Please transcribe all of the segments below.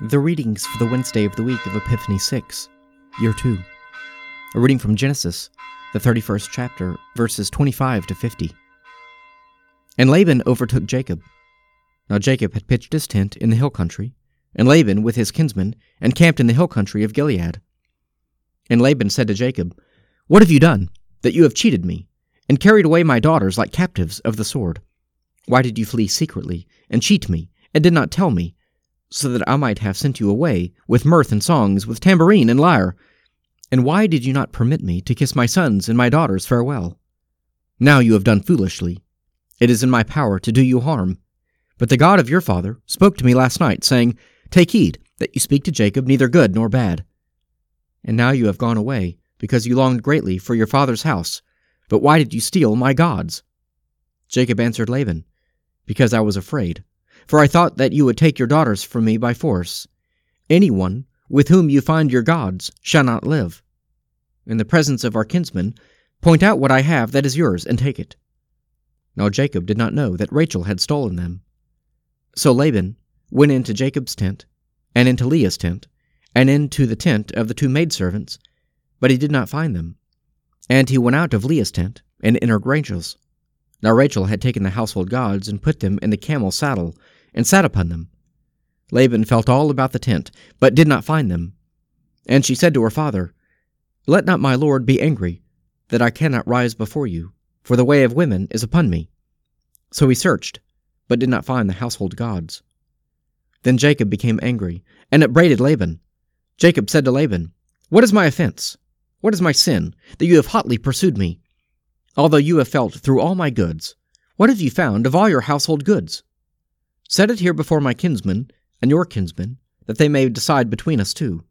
The readings for the Wednesday of the week of Epiphany 6, Year 2. A reading from Genesis, the 31st chapter, verses 25 to 50. And Laban overtook Jacob. Now Jacob had pitched his tent in the hill country, and Laban with his kinsmen encamped in the hill country of Gilead. And Laban said to Jacob, What have you done, that you have cheated me, and carried away my daughters like captives of the sword? Why did you flee secretly, and cheat me, and did not tell me? So that I might have sent you away, with mirth and songs, with tambourine and lyre. And why did you not permit me to kiss my sons and my daughters farewell? Now you have done foolishly. It is in my power to do you harm. But the God of your father spoke to me last night, saying, Take heed that you speak to Jacob neither good nor bad. And now you have gone away, because you longed greatly for your father's house. But why did you steal my gods? Jacob answered Laban, Because I was afraid for I thought that you would take your daughters from me by force. Anyone with whom you find your gods shall not live. In the presence of our kinsmen, point out what I have that is yours, and take it. Now Jacob did not know that Rachel had stolen them. So Laban went into Jacob's tent, and into Leah's tent, and into the tent of the two maidservants, but he did not find them. And he went out of Leah's tent, and entered Rachel's. Now Rachel had taken the household gods, and put them in the camel's saddle, and sat upon them. Laban felt all about the tent, but did not find them. And she said to her father, Let not my lord be angry, that I cannot rise before you, for the way of women is upon me. So he searched, but did not find the household gods. Then Jacob became angry, and upbraided Laban. Jacob said to Laban, What is my offense? What is my sin, that you have hotly pursued me? Although you have felt through all my goods, what have you found of all your household goods? Set it here before my kinsmen and your kinsmen, that they may decide between us two.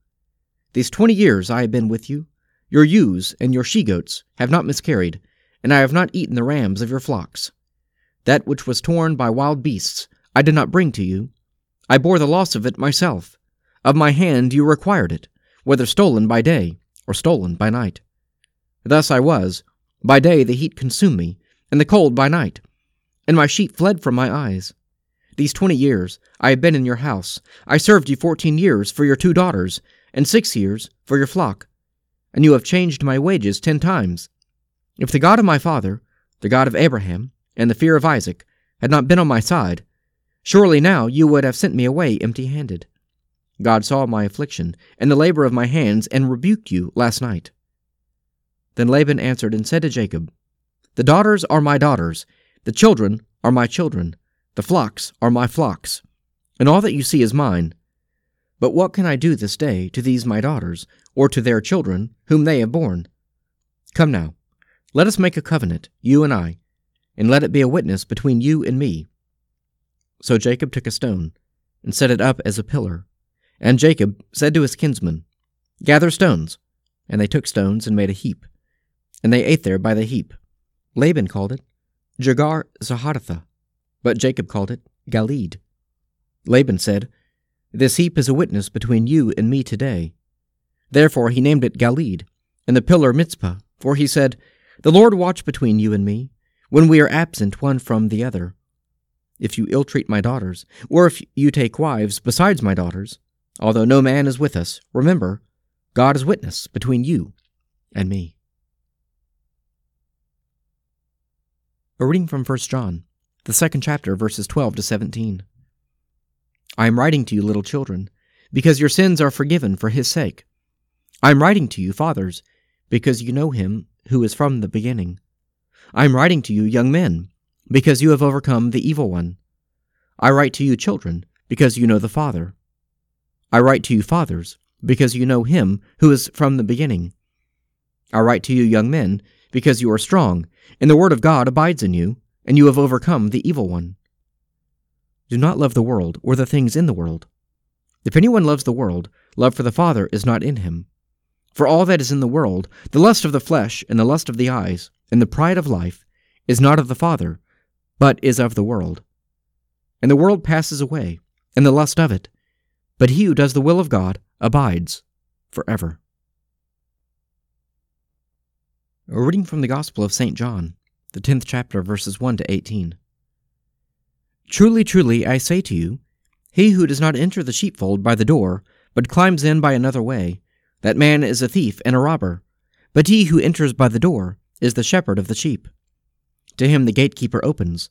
These twenty years I have been with you. Your ewes and your she goats have not miscarried, and I have not eaten the rams of your flocks. That which was torn by wild beasts I did not bring to you. I bore the loss of it myself. Of my hand you required it, whether stolen by day or stolen by night. Thus I was. By day the heat consumed me, and the cold by night, and my sheep fled from my eyes. These twenty years I have been in your house. I served you fourteen years for your two daughters, and six years for your flock. And you have changed my wages ten times. If the God of my father, the God of Abraham, and the fear of Isaac, had not been on my side, surely now you would have sent me away empty handed. God saw my affliction and the labor of my hands, and rebuked you last night. Then Laban answered and said to Jacob, The daughters are my daughters, the children are my children the flocks are my flocks, and all that you see is mine. But what can I do this day to these my daughters, or to their children, whom they have borne? Come now, let us make a covenant, you and I, and let it be a witness between you and me. So Jacob took a stone, and set it up as a pillar. And Jacob said to his kinsmen, Gather stones. And they took stones and made a heap. And they ate there by the heap. Laban called it Jegar Sahadutha but Jacob called it Galeed. Laban said, This heap is a witness between you and me today. Therefore he named it Galeed, and the pillar Mizpah, for he said, The Lord watch between you and me, when we are absent one from the other. If you ill treat my daughters, or if you take wives besides my daughters, although no man is with us, remember, God is witness between you and me. A reading from 1 John the second chapter, verses 12 to 17. I am writing to you, little children, because your sins are forgiven for his sake. I am writing to you, fathers, because you know him who is from the beginning. I am writing to you, young men, because you have overcome the evil one. I write to you, children, because you know the Father. I write to you, fathers, because you know him who is from the beginning. I write to you, young men, because you are strong, and the word of God abides in you, and you have overcome the evil one. Do not love the world or the things in the world. If anyone loves the world, love for the Father is not in him. For all that is in the world, the lust of the flesh, and the lust of the eyes, and the pride of life, is not of the Father, but is of the world. And the world passes away, and the lust of it, but he who does the will of God abides forever. A reading from the Gospel of St. John the tenth chapter, verses 1 to 18. Truly, truly, I say to you, He who does not enter the sheepfold by the door, but climbs in by another way, that man is a thief and a robber. But he who enters by the door is the shepherd of the sheep. To him the gatekeeper opens.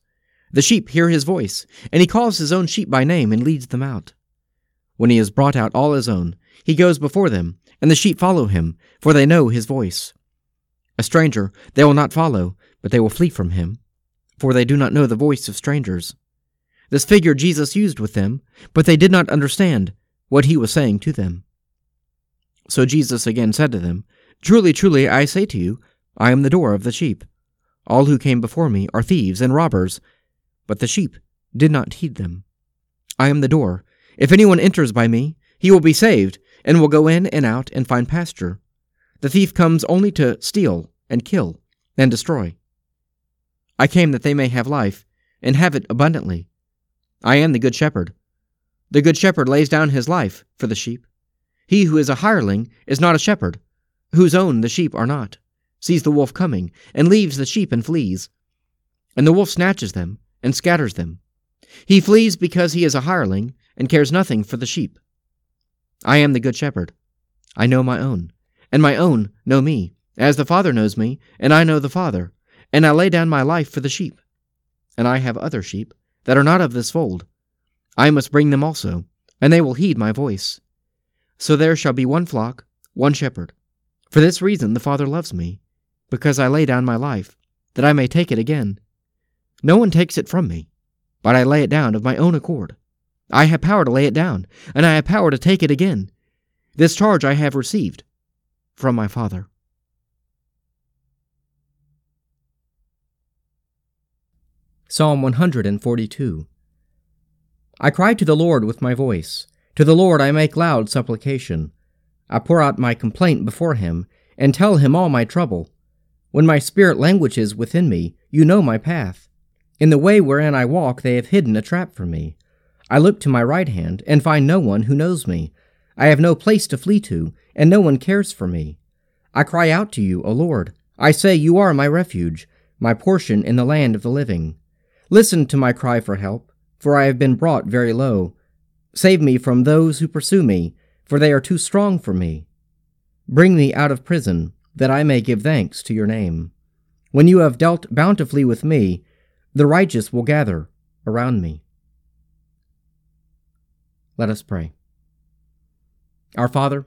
The sheep hear his voice, and he calls his own sheep by name and leads them out. When he has brought out all his own, he goes before them, and the sheep follow him, for they know his voice. A stranger they will not follow, but they will flee from him, for they do not know the voice of strangers. This figure Jesus used with them, but they did not understand what he was saying to them. So Jesus again said to them, Truly, truly, I say to you, I am the door of the sheep. All who came before me are thieves and robbers, but the sheep did not heed them. I am the door. If anyone enters by me, he will be saved, and will go in and out and find pasture. The thief comes only to steal and kill and destroy. I came that they may have life, and have it abundantly. I am the good shepherd. The good shepherd lays down his life for the sheep. He who is a hireling is not a shepherd, whose own the sheep are not, sees the wolf coming, and leaves the sheep and flees. And the wolf snatches them and scatters them. He flees because he is a hireling and cares nothing for the sheep. I am the good shepherd. I know my own, and my own know me, as the Father knows me, and I know the Father, and I lay down my life for the sheep. And I have other sheep that are not of this fold. I must bring them also, and they will heed my voice. So there shall be one flock, one shepherd. For this reason the Father loves me, because I lay down my life, that I may take it again. No one takes it from me, but I lay it down of my own accord. I have power to lay it down, and I have power to take it again. This charge I have received from my Father. Psalm 142 I cry to the Lord with my voice. To the Lord I make loud supplication. I pour out my complaint before him, and tell him all my trouble. When my spirit languishes within me, you know my path. In the way wherein I walk, they have hidden a trap for me. I look to my right hand, and find no one who knows me. I have no place to flee to, and no one cares for me. I cry out to you, O Lord. I say, You are my refuge, my portion in the land of the living. Listen to my cry for help, for I have been brought very low. Save me from those who pursue me, for they are too strong for me. Bring me out of prison, that I may give thanks to your name. When you have dealt bountifully with me, the righteous will gather around me. Let us pray. Our Father,